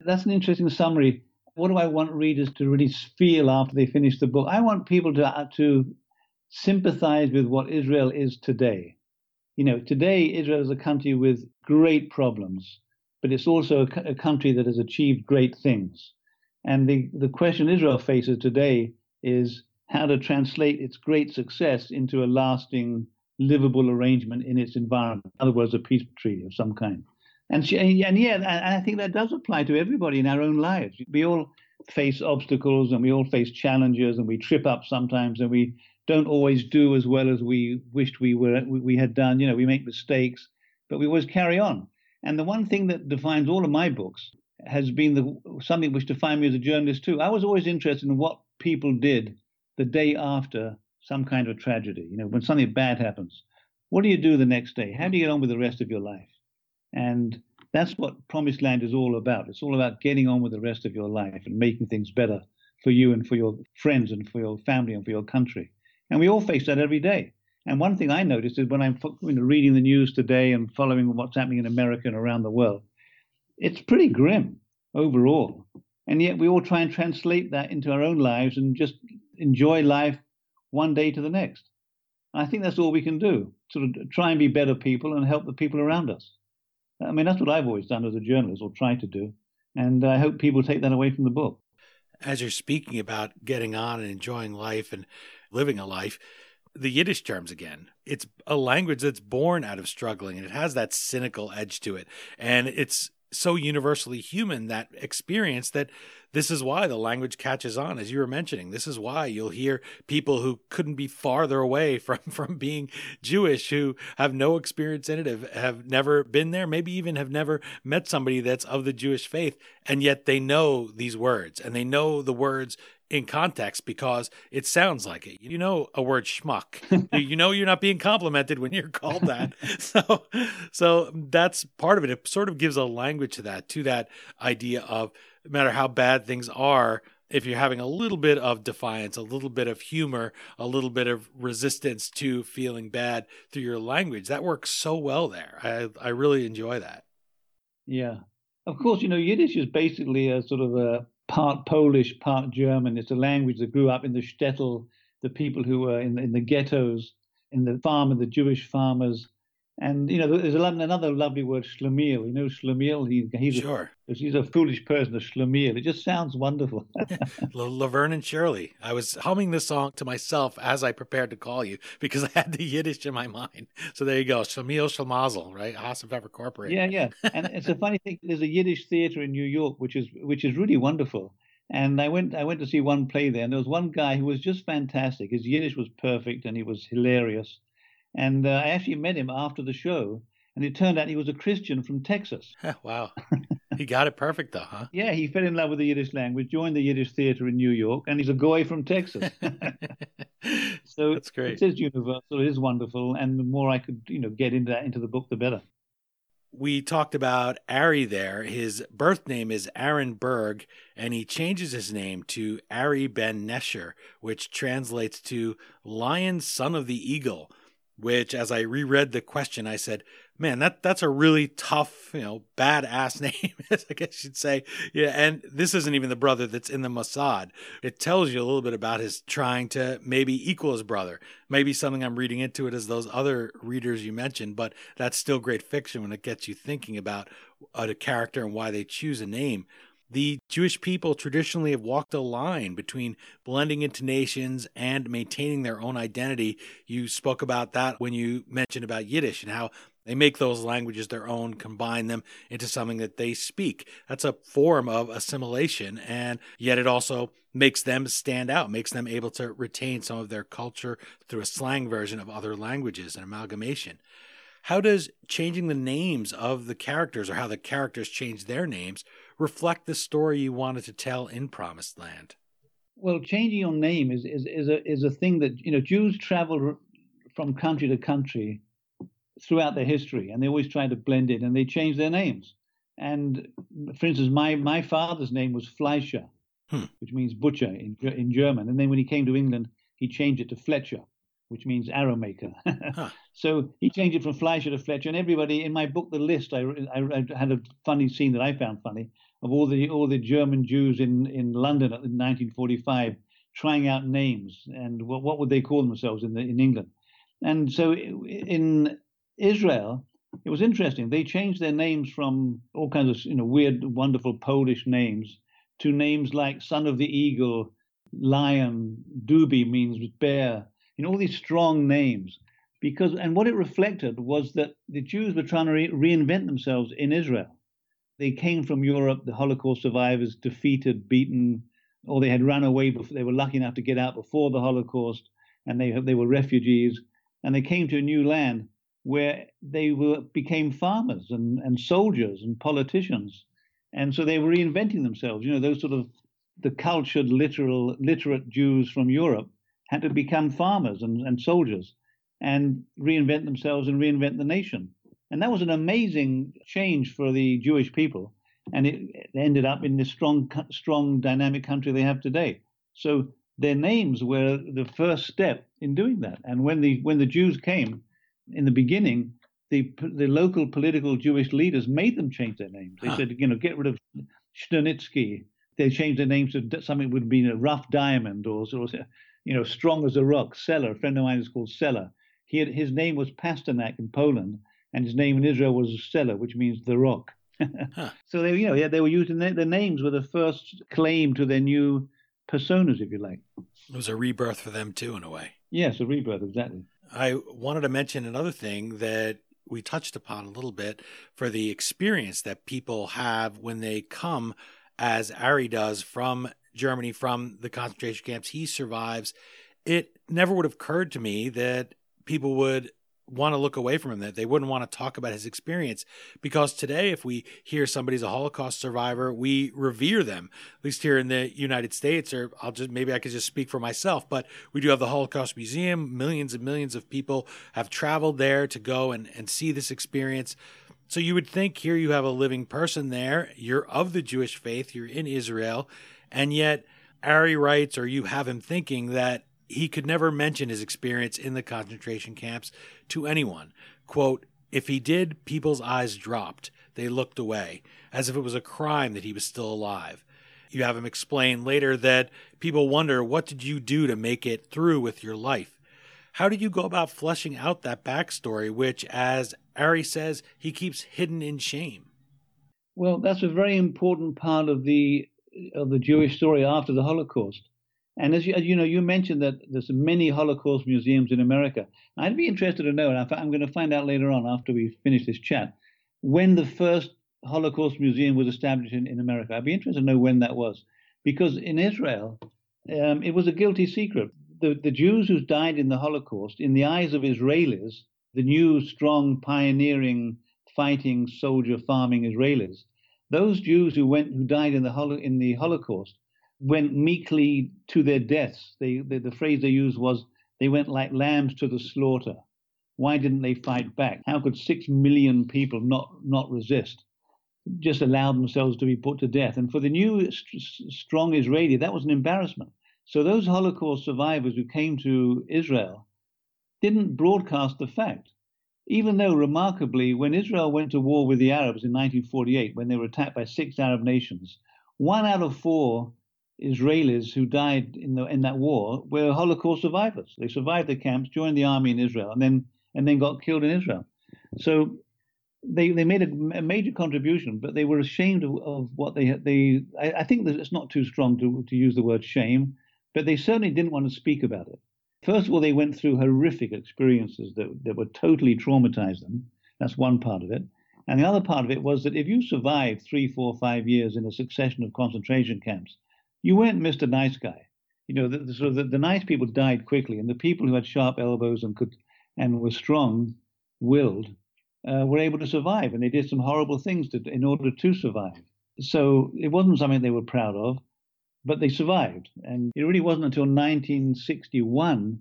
That's an interesting summary what do I want readers to really feel after they finish the book? I want people to uh, to sympathize with what Israel is today. You know, today Israel is a country with great problems, but it's also a, a country that has achieved great things. And the, the question Israel faces today is how to translate its great success into a lasting, livable arrangement in its environment. In other words, a peace treaty of some kind. And, she, and yeah, and I think that does apply to everybody in our own lives. We all face obstacles and we all face challenges and we trip up sometimes and we don't always do as well as we wished we were we had done. You know, we make mistakes, but we always carry on. And the one thing that defines all of my books has been the something which defined me as a journalist too. I was always interested in what people did the day after some kind of tragedy. You know, when something bad happens, what do you do the next day? How do you get on with the rest of your life? And that's what Promised Land is all about. It's all about getting on with the rest of your life and making things better for you and for your friends and for your family and for your country. And we all face that every day. And one thing I noticed is when I'm reading the news today and following what's happening in America and around the world, it's pretty grim overall. And yet we all try and translate that into our own lives and just enjoy life one day to the next. I think that's all we can do. Sort of try and be better people and help the people around us. I mean, that's what I've always done as a journalist, or tried to do. And I hope people take that away from the book. As you're speaking about getting on and enjoying life and living a life, the Yiddish terms again. It's a language that's born out of struggling and it has that cynical edge to it. And it's so universally human that experience that this is why the language catches on. As you were mentioning this is why you'll hear people who couldn't be farther away from from being jewish who have no experience in it have, have never been there maybe even have never met somebody that's of the jewish faith and yet they know these words and they know the words in context because it sounds like it. You know a word schmuck. you know you're not being complimented when you're called that. so so that's part of it. It sort of gives a language to that, to that idea of no matter how bad things are, if you're having a little bit of defiance, a little bit of humor, a little bit of resistance to feeling bad through your language, that works so well there. I I really enjoy that. Yeah. Of course, you know, Yiddish is basically a sort of a part Polish, part German. It's a language that grew up in the shtetl, the people who were in, in the ghettos, in the farm, the Jewish farmers. And you know, there's another lovely word, schlemiel. You know, schlemiel. He, he's sure. A, he's a foolish person, a schlemiel. It just sounds wonderful. Laverne and Shirley. I was humming this song to myself as I prepared to call you because I had the Yiddish in my mind. So there you go, schlemiel schlemazel, right? Hasenpfeffer Corporate. Yeah, yeah. And it's a funny thing. There's a Yiddish theater in New York, which is which is really wonderful. And I went I went to see one play there, and there was one guy who was just fantastic. His Yiddish was perfect, and he was hilarious and uh, I actually met him after the show, and it turned out he was a Christian from Texas. wow. he got it perfect, though, huh? yeah, he fell in love with the Yiddish language, joined the Yiddish theater in New York, and he's a goy from Texas. so that's great. It is universal. It is wonderful, and the more I could, you know, get into that into the book, the better. We talked about Ari there. His birth name is Aaron Berg, and he changes his name to Ari Ben Nesher, which translates to Lion, Son of the Eagle which as I reread the question, I said, man, that that's a really tough, you know, badass name, as I guess you'd say. Yeah, and this isn't even the brother that's in the Mossad. It tells you a little bit about his trying to maybe equal his brother. Maybe something I'm reading into it as those other readers you mentioned, but that's still great fiction when it gets you thinking about uh, a character and why they choose a name the Jewish people traditionally have walked a line between blending into nations and maintaining their own identity. You spoke about that when you mentioned about Yiddish and how they make those languages their own, combine them into something that they speak. That's a form of assimilation, and yet it also makes them stand out, makes them able to retain some of their culture through a slang version of other languages and amalgamation. How does changing the names of the characters or how the characters change their names reflect the story you wanted to tell in Promised Land? Well, changing your name is, is, is, a, is a thing that, you know, Jews travel from country to country throughout their history, and they always try to blend in, and they change their names. And for instance, my, my father's name was Fleischer, hmm. which means butcher in, in German. And then when he came to England, he changed it to Fletcher, which means arrow maker. huh. So he changed it from Fleischer to Fletcher. And everybody in my book, The List, I, I, I, had a funny scene that I found funny of all the all the German Jews in, in London in 1945 trying out names and what, what would they call themselves in the, in England. And so in Israel, it was interesting. They changed their names from all kinds of you know weird, wonderful Polish names to names like Son of the Eagle, Lion, Dubi means bear, you know, all these strong names. Because and what it reflected was that the Jews were trying to re- reinvent themselves in Israel. They came from Europe, the Holocaust survivors, defeated, beaten, or they had run away before they were lucky enough to get out before the Holocaust, and they they were refugees, and they came to a new land where they were became farmers and, and soldiers and politicians, and so they were reinventing themselves. You know, those sort of the cultured, literal, literate Jews from Europe had to become farmers and, and soldiers and reinvent themselves and reinvent the nation. And that was an amazing change for the Jewish people. And it ended up in the strong, strong, dynamic country they have today. So their names were the first step in doing that. And when the when the Jews came in the beginning, the the local political Jewish leaders made them change their names. They huh. said, you know, get rid of Sternitsky. They changed their names to something would be a rough diamond or, or you know, strong as a rock. Sela, a friend of mine is called Sela. He had, his name was Pasternak in Poland, and his name in Israel was Sela, which means the rock. huh. So they, you know, yeah, they were using their, their names were the first claim to their new personas, if you like. It was a rebirth for them too, in a way. Yes, a rebirth, exactly. I wanted to mention another thing that we touched upon a little bit for the experience that people have when they come, as Ari does from Germany from the concentration camps he survives, it never would have occurred to me that people would want to look away from him, that they wouldn't want to talk about his experience. Because today, if we hear somebody's a Holocaust survivor, we revere them, at least here in the United States, or I'll just, maybe I could just speak for myself, but we do have the Holocaust Museum. Millions and millions of people have traveled there to go and, and see this experience. So you would think here you have a living person there, you're of the Jewish faith, you're in Israel, and yet Ari writes, or you have him thinking that he could never mention his experience in the concentration camps to anyone. Quote, if he did, people's eyes dropped. They looked away, as if it was a crime that he was still alive. You have him explain later that people wonder, what did you do to make it through with your life? How did you go about fleshing out that backstory, which, as Ari says, he keeps hidden in shame? Well, that's a very important part of the of the Jewish story after the Holocaust. And as you, as you, know, you mentioned that there's many Holocaust museums in America. I'd be interested to know, and I'm going to find out later on after we finish this chat, when the first Holocaust museum was established in, in America. I'd be interested to know when that was, because in Israel, um, it was a guilty secret. The, the Jews who died in the Holocaust, in the eyes of Israelis, the new, strong, pioneering, fighting, soldier, farming Israelis, those Jews who went, who died in the, Holo, in the Holocaust, went meekly to their deaths. They, the, the phrase they used was, they went like lambs to the slaughter. Why didn't they fight back? How could six million people not, not resist? Just allow themselves to be put to death. And for the new st- strong Israeli, that was an embarrassment. So those Holocaust survivors who came to Israel didn't broadcast the fact. Even though, remarkably, when Israel went to war with the Arabs in 1948, when they were attacked by six Arab nations, one out of four Israelis who died in the in that war were Holocaust survivors. They survived the camps, joined the army in Israel, and then and then got killed in Israel. So they they made a, a major contribution, but they were ashamed of, of what they had. they. I, I, think that it's not too strong to to use the word shame, but they certainly didn't want to speak about it. First of all, they went through horrific experiences that that would totally traumatize them. That's one part of it. And the other part of it was that if you survived three, four, five years in a succession of concentration camps, you weren't Mr. Nice Guy. You know, the, the sort of the, the, nice people died quickly, and the people who had sharp elbows and could and were strong-willed uh, were able to survive, and they did some horrible things to, in order to survive. So it wasn't something they were proud of, but they survived. And it really wasn't until 1961,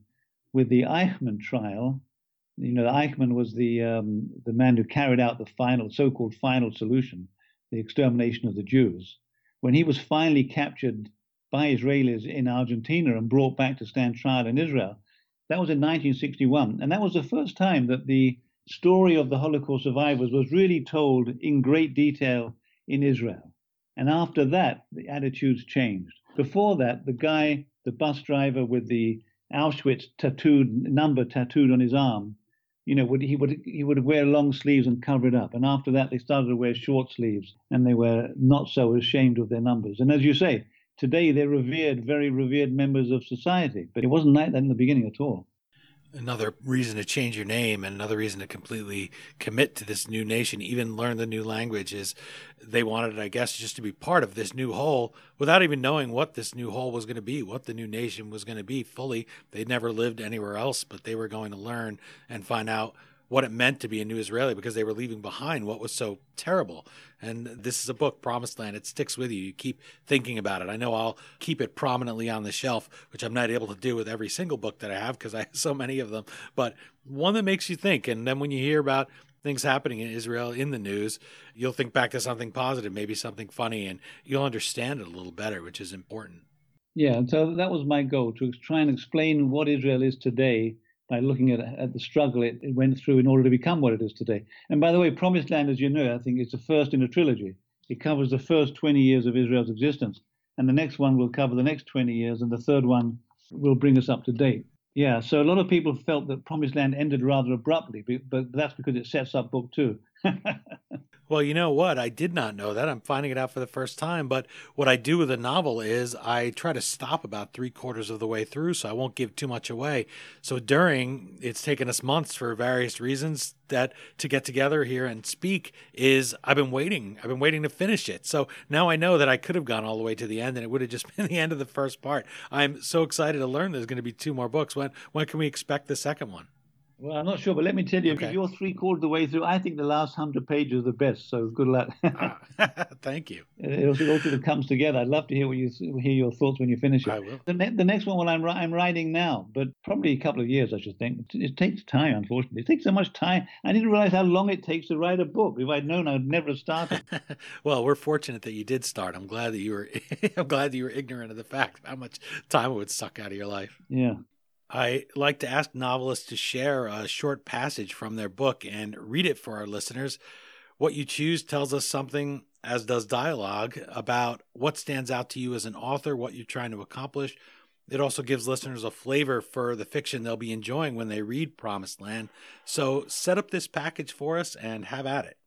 with the Eichmann trial, you know, Eichmann was the um, the man who carried out the final, so-called final solution, the extermination of the Jews when he was finally captured by Israelis in Argentina and brought back to stand trial in Israel. That was in 1961. And that was the first time that the story of the Holocaust survivors was really told in great detail in Israel. And after that, the attitudes changed. Before that, the guy, the bus driver with the Auschwitz tattooed number tattooed on his arm, you know, would, he would he would wear long sleeves and cover it up. And after that, they started to wear short sleeves, and they were not so ashamed of their numbers. And as you say, today they're revered, very revered members of society. But it wasn't like that in the beginning at all another reason to change your name and another reason to completely commit to this new nation, even learn the new language is they wanted, I guess, just to be part of this new whole without even knowing what this new whole was going to be, what the new nation was going to be fully. They'd never lived anywhere else, but they were going to learn and find out what it meant to be a new Israeli because they were leaving behind what was so terrible. And this is a book, Promised Land. It sticks with you. You keep thinking about it. I know I'll keep it prominently on the shelf, which I'm not able to do with every single book that I have because I have so many of them. But one that makes you think. And then when you hear about things happening in Israel in the news, you'll think back to something positive, maybe something funny, and you'll understand it a little better, which is important. Yeah, so that was my goal to try and explain what Israel is today by looking at, at the struggle it, it, went through in order to become what it is today. And by the way, Promised Land, as you know, I think it's the first in a trilogy. It covers the first 20 years of Israel's existence, and the next one will cover the next 20 years, and the third one will bring us up to date. Yeah, so a lot of people felt that Promised Land ended rather abruptly, but that's because it sets up book two. Well, you know what? I did not know that. I'm finding it out for the first time. But what I do with a novel is I try to stop about three quarters of the way through so I won't give too much away. So during, it's taken us months for various reasons that to get together here and speak is I've been waiting. I've been waiting to finish it. So now I know that I could have gone all the way to the end and it would have just been the end of the first part. I'm so excited to learn there's going to be two more books. When when can we expect the second one? Well, I'm not sure, but let me tell you, Okay. if you're three quarters of the way through, I think the last hundred pages are the best. So good luck. Ah, thank you. it all sort of comes together. I'd love to hear what you hear your thoughts when you finish it. I will. The, ne- the next one, well, I'm I'm writing now, but probably a couple of years, I should think. It, it takes time, unfortunately. It takes so much time. I didn't realize how long it takes to write a book. If I'd known, I'd never have started. well, we're fortunate that you did start. I'm glad that you were. I'm glad that you were ignorant of the fact of how much time it would suck out of your life. yeah. I like to ask novelists to share a short passage from their book and read it for our listeners. What you choose tells us something, as does dialogue, about what stands out to you as an author, what you're trying to accomplish. It also gives listeners a flavor for the fiction they'll be enjoying when they read Promised Land. So set up this package for us and have at it.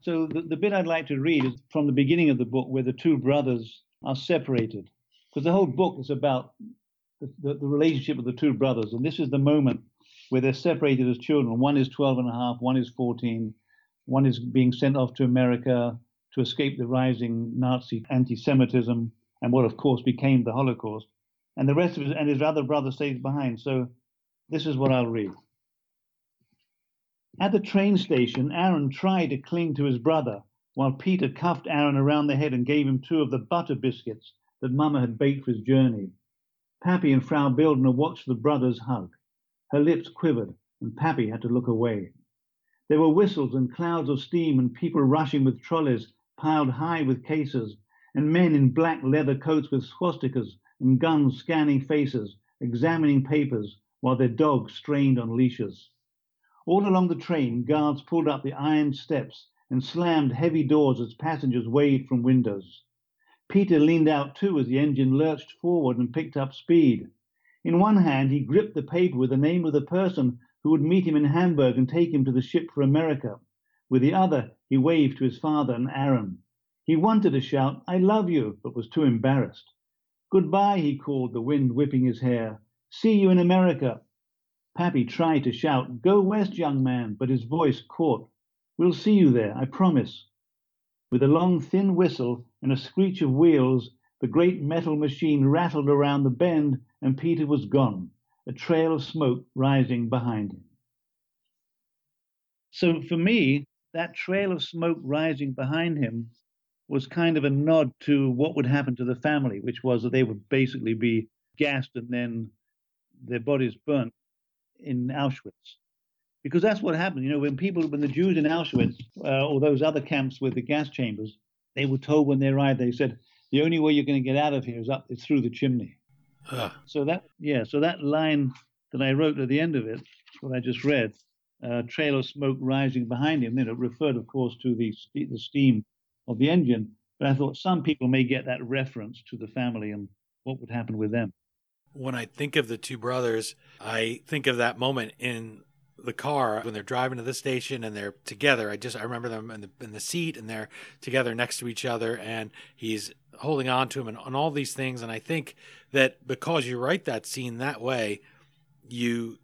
So the, the bit I'd like to read is from the beginning of the book where the two brothers are separated. Because the whole book is about the, the, relationship of the two brothers. And this is the moment where they're separated as children. One is 12 and a half, one is 14. One is being sent off to America to escape the rising Nazi anti Semitism and what, of course, became the Holocaust. And the rest of his, and his other brother stays behind. So this is what I'll read. At the train station, Aaron tried to cling to his brother while Peter cuffed Aaron around the head and gave him two of the butter biscuits that Mama had baked for his journey. Pappy and Frau Bildner watched the brothers hug. Her lips quivered, and Pappy had to look away. There were whistles and clouds of steam, and people rushing with trolleys piled high with cases, and men in black leather coats with swastikas and guns scanning faces, examining papers, while their dogs strained on leashes. All along the train, guards pulled up the iron steps and slammed heavy doors as passengers waved from windows. Peter leaned out too as the engine lurched forward and picked up speed. In one hand, he gripped the paper with the name of the person who would meet him in Hamburg and take him to the ship for America. With the other, he waved to his father and Aaron. He wanted to shout, I love you, but was too embarrassed. Goodbye, he called, the wind whipping his hair. See you in America. Pappy tried to shout, Go west, young man, but his voice caught. We'll see you there, I promise. With a long, thin whistle and a screech of wheels, the great metal machine rattled around the bend, and Peter was gone, a trail of smoke rising behind him. So for me, that trail of smoke rising behind him was kind of a nod to what would happen to the family, which was that they would basically be gassed and then their bodies burnt in Auschwitz. Because that's what happened. You know, when people, when the Jews in Auschwitz uh, or those other camps with the gas chambers, they were told when they arrived, they said, the only way you're going to get out of here is up is through the chimney. So that, yeah, so that line that I wrote at the end of it, what I just read, uh, trail of smoke rising behind him, you know, referred, of course, to the, the steam of the engine. But I thought some people may get that reference to the family and what would happen with them. when I think of the two brothers, I think of that moment in the car when they're driving to the station and they're together. I just I remember them in the in the seat and they're together next to each other and he's holding on to him and all these things. And I think that because you write that scene that way, you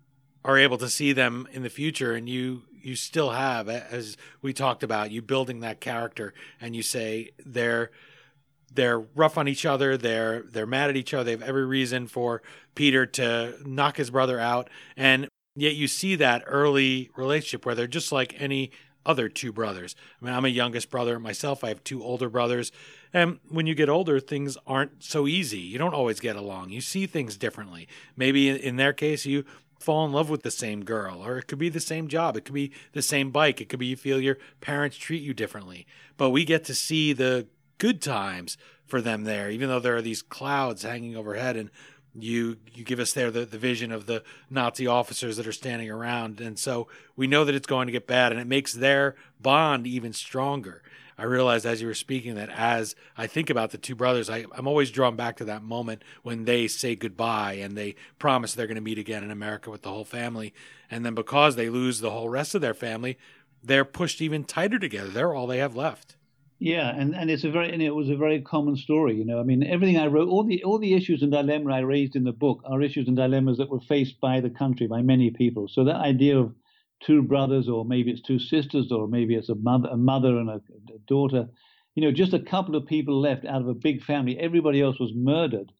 are able to see them in the future and you you still have as we talked about you building that character and you say they're they're rough on each other. They're they're mad at each other. They have every reason for Peter to knock his brother out, and yet you see that early relationship where they're just like any other two brothers. I mean, I'm a youngest brother myself. I have two older brothers, and when you get older, things aren't so easy. You don't always get along. You see things differently. Maybe in, their case, you fall in love with the same girl, or it could be the same job. It could be the same bike. It could be you feel your parents treat you differently. But we get to see the good times for them there, even though there are these clouds hanging overhead and you you give us there the, the vision of the Nazi officers that are standing around. And so we know that it's going to get bad and it makes their bond even stronger. I realized as you were speaking that as I think about the two brothers, I, I'm always drawn back to that moment when they say goodbye and they promise they're going to meet again in America with the whole family. And then because they lose the whole rest of their family, they're pushed even tighter together. They're all they have left. Yeah, and, and it's a very and it was a very common story, you know. I mean, everything I wrote, all the all the issues and dilemma I raised in the book are issues and dilemmas that were faced by the country by many people. So that idea of two brothers, or maybe it's two sisters, or maybe it's a mother a mother and a, a daughter, you know, just a couple of people left out of a big family. Everybody else was murdered.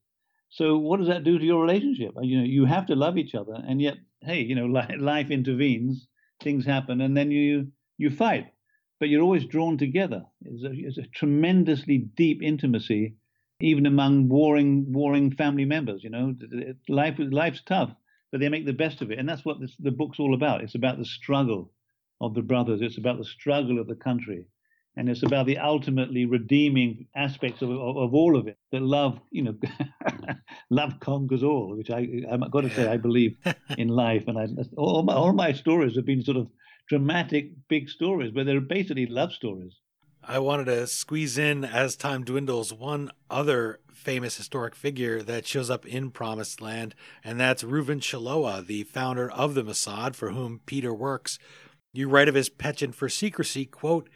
So what does that do to your relationship? You know, you have to love each other, and yet hey, you know, life intervenes, things happen, and then you you fight, but you're always drawn together. It's a, it's a tremendously deep intimacy, even among warring warring family members. You know, life life's tough, but they make the best of it, and that's what this, the book's all about. It's about the struggle of the brothers. It's about the struggle of the country and it's about the ultimately redeeming aspects of, of, of all of it. That love, you know, love conquers all, which I I've got to say I believe in life, and I, all my all my stories have been sort of dramatic, big stories, but they're basically love stories. I wanted to squeeze in as time dwindles one other famous historic figure that shows up in Promised Land, and that's Reuven Shiloah, the founder of the Mossad, for whom Peter works. You write of his penchant for secrecy, quote,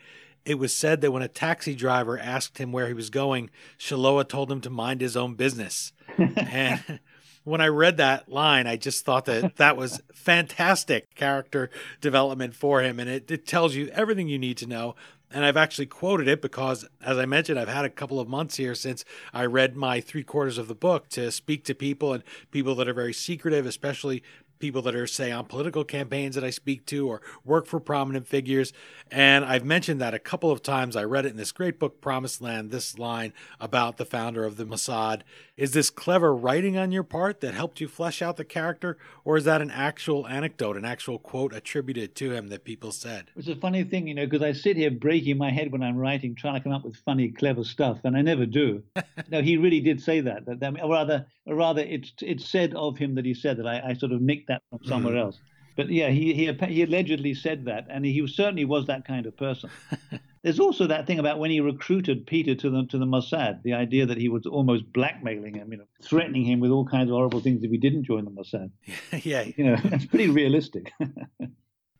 it was said that when a taxi driver asked him where he was going, Shiloah told him to mind his own business. and when I read that line, I just thought that that was fantastic character development for him. And it, it tells you everything you need to know. And I've actually quoted it because, as I mentioned, I've had a couple of months here since I read my three quarters of the book to speak to people and people that are very secretive, especially people that are, say, on political campaigns that I speak to or work for prominent figures. And I've mentioned that a couple of times. I read it in this great book, Promised Land, this line about the founder of the Mossad. Is this clever writing on your part that helped you flesh out the character, or is that an actual anecdote, an actual quote attributed to him that people said? It's a funny thing, you know, because I sit here breaking my head when I'm writing, trying to come up with funny, clever stuff, and I never do. no, he really did say that. that, that or rather, or rather, it's it's said of him that he said that. I, I sort of nicked that from somewhere mm. else. But yeah, he, he he allegedly said that, and he certainly was that kind of person. There's also that thing about when he recruited Peter to the to the Mossad, the idea that he was almost blackmailing him, you know, threatening him with all kinds of horrible things if he didn't join the Mossad. yeah, you know, it's pretty realistic.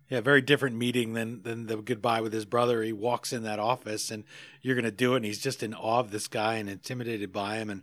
yeah, very different meeting than than the goodbye with his brother. He walks in that office, and you're going to do it, and he's just in awe of this guy and intimidated by him, and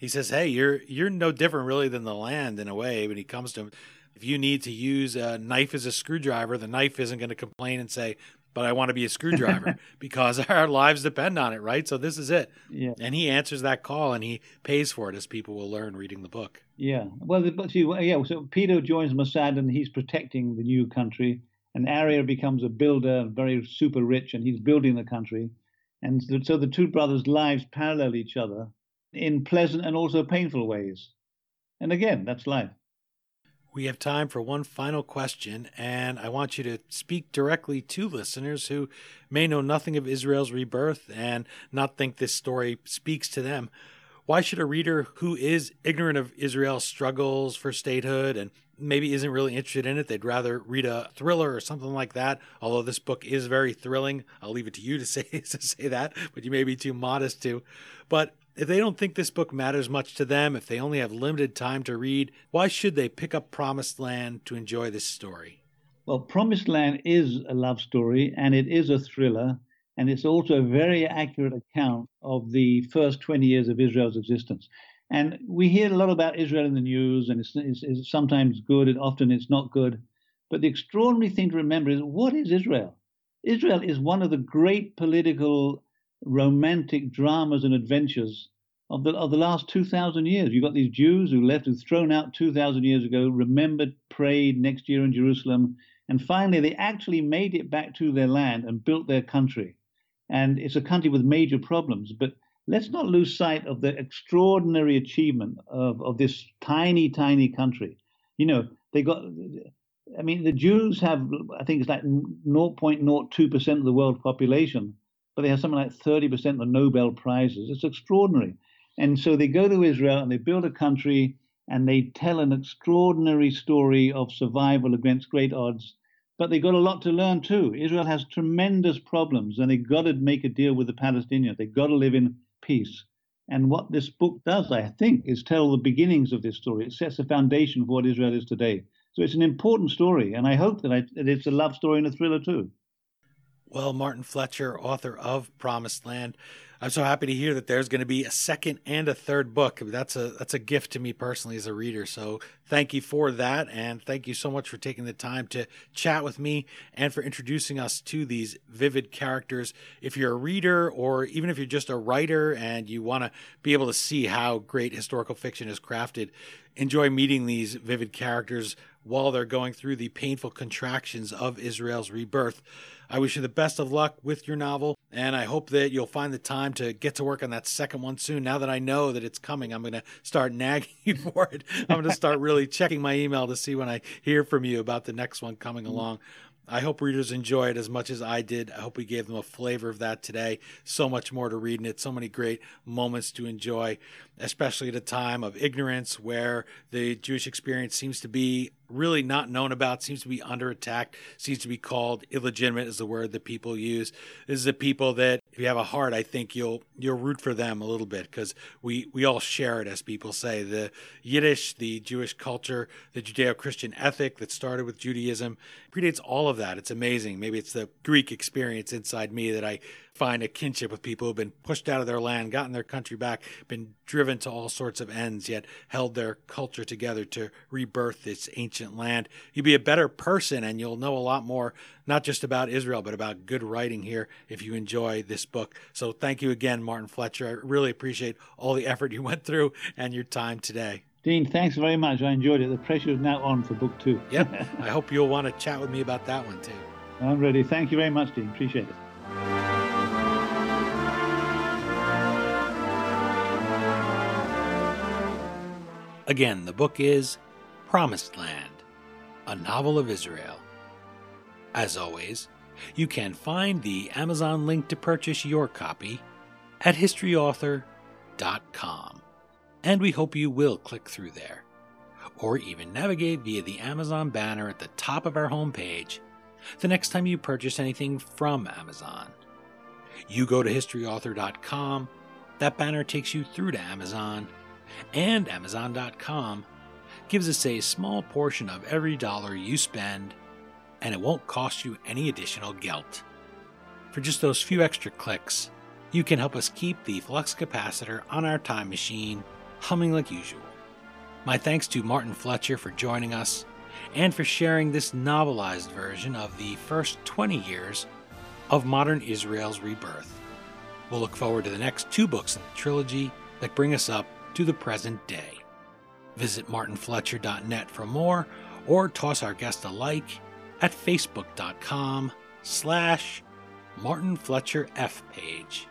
he says, "Hey, you're you're no different really than the land in a way." When he comes to him, if you need to use a knife as a screwdriver, the knife isn't going to complain and say, "But I want to be a screwdriver," because our lives depend on it, right? So this is it. Yeah. And he answers that call, and he pays for it, as people will learn reading the book. Yeah. Well, but see, yeah. So Peter joins Mossad, and he's protecting the new country. And Aryeh becomes a builder, very super rich, and he's building the country. And so the two brothers' lives parallel each other in pleasant and also painful ways. And again, that's life. We have time for one final question, and I want you to speak directly to listeners who may know nothing of Israel's rebirth and not think this story speaks to them. Why should a reader who is ignorant of Israel's struggles for statehood and maybe isn't really interested in it, they'd rather read a thriller or something like that, although this book is very thrilling. I'll leave it to you to say to say that, but you may be too modest to. But if they don't think this book matters much to them, if they only have limited time to read, why should they pick up Promised Land to enjoy this story? Well, Promised Land is a love story and it is a thriller, and it's also a very accurate account of the first 20 years of Israel's existence. And we hear a lot about Israel in the news, and it's, it's, it's sometimes good and often it's not good. But the extraordinary thing to remember is what is Israel? Israel is one of the great political romantic dramas and adventures of the of the last 2,000 years. You've got these Jews who left, who thrown out 2,000 years ago, remembered, prayed next year in Jerusalem, and finally they actually made it back to their land and built their country. And it's a country with major problems, but let's not lose sight of the extraordinary achievement of, of this tiny, tiny country. You know, they got I mean, the Jews have, I think it's like 0.02% of the world population, but they have something like 30% of the Nobel Prizes. It's extraordinary. And so they go to Israel and they build a country and they tell an extraordinary story of survival against great odds. But they got a lot to learn too. Israel has tremendous problems and they got to make a deal with the Palestinians. They got to live in peace. And what this book does, I think, is tell the beginnings of this story. It sets the foundation for what Israel is today. So it's an important story, and I hope that, I, that it's a love story and a thriller too. Well, Martin Fletcher, author of Promised Land, I'm so happy to hear that there's going to be a second and a third book. That's a that's a gift to me personally as a reader. So thank you for that, and thank you so much for taking the time to chat with me and for introducing us to these vivid characters. If you're a reader, or even if you're just a writer and you want to be able to see how great historical fiction is crafted, enjoy meeting these vivid characters while they're going through the painful contractions of Israel's rebirth. I wish you the best of luck with your novel, and I hope that you'll find the time to get to work on that second one soon. Now that I know that it's coming, I'm going to start nagging you for it. I'm going to start really checking my email to see when I hear from you about the next one coming mm. along. I hope readers enjoy it as much as I did. I hope we gave them a flavor of that today. So much more to read in it, so many great moments to enjoy, especially at a time of ignorance where the Jewish experience seems to be really not known about, seems to be under attack, seems to be called illegitimate is the word that people use. This is a people that if you have a heart, I think you'll you'll root for them a little bit because we we all share it as people say. The Yiddish, the Jewish culture, the Judeo-Christian ethic that started with Judaism predates all of that. It's amazing. Maybe it's the Greek experience inside me that I find a kinship with people who've been pushed out of their land, gotten their country back, been driven to all sorts of ends, yet held their culture together to rebirth this ancient land. You'll be a better person and you'll know a lot more, not just about Israel, but about good writing here if you enjoy this book. So thank you again, Martin Fletcher. I really appreciate all the effort you went through and your time today. Dean, thanks very much. I enjoyed it. The pressure is now on for book two. yep. I hope you'll want to chat with me about that one too. I'm ready. Thank you very much, Dean. Appreciate it. Again, the book is Promised Land, a novel of Israel. As always, you can find the Amazon link to purchase your copy at historyauthor.com. And we hope you will click through there, or even navigate via the Amazon banner at the top of our homepage the next time you purchase anything from Amazon. You go to historyauthor.com, that banner takes you through to Amazon and Amazon.com gives us a small portion of every dollar you spend, and it won't cost you any additional gelt. For just those few extra clicks, you can help us keep the flux capacitor on our time machine humming like usual. My thanks to Martin Fletcher for joining us and for sharing this novelized version of the first 20 years of modern Israel's rebirth. We'll look forward to the next two books in the trilogy that bring us up to the present day. Visit martinfletcher.net for more or toss our guest a like at facebook.com slash martinfletcherf page.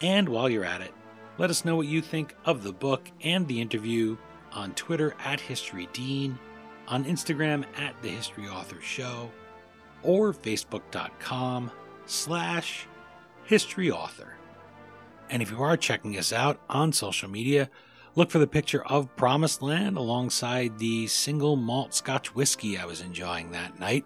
And while you're at it, let us know what you think of the book and the interview on Twitter at HistoryDean, on Instagram at The History Author Show, or facebook.com slash historyauthor. And if you are checking us out on social media, look for the picture of Promised Land alongside the single malt Scotch whiskey I was enjoying that night.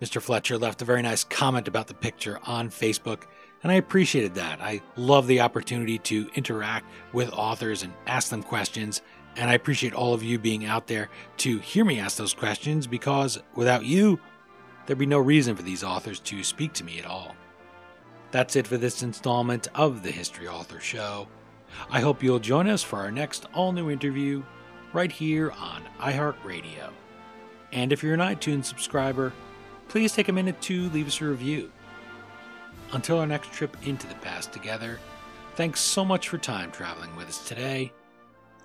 Mr. Fletcher left a very nice comment about the picture on Facebook, and I appreciated that. I love the opportunity to interact with authors and ask them questions, and I appreciate all of you being out there to hear me ask those questions because without you, there'd be no reason for these authors to speak to me at all. That's it for this installment of the History Author Show. I hope you'll join us for our next all new interview right here on iHeartRadio. And if you're an iTunes subscriber, please take a minute to leave us a review. Until our next trip into the past together, thanks so much for time traveling with us today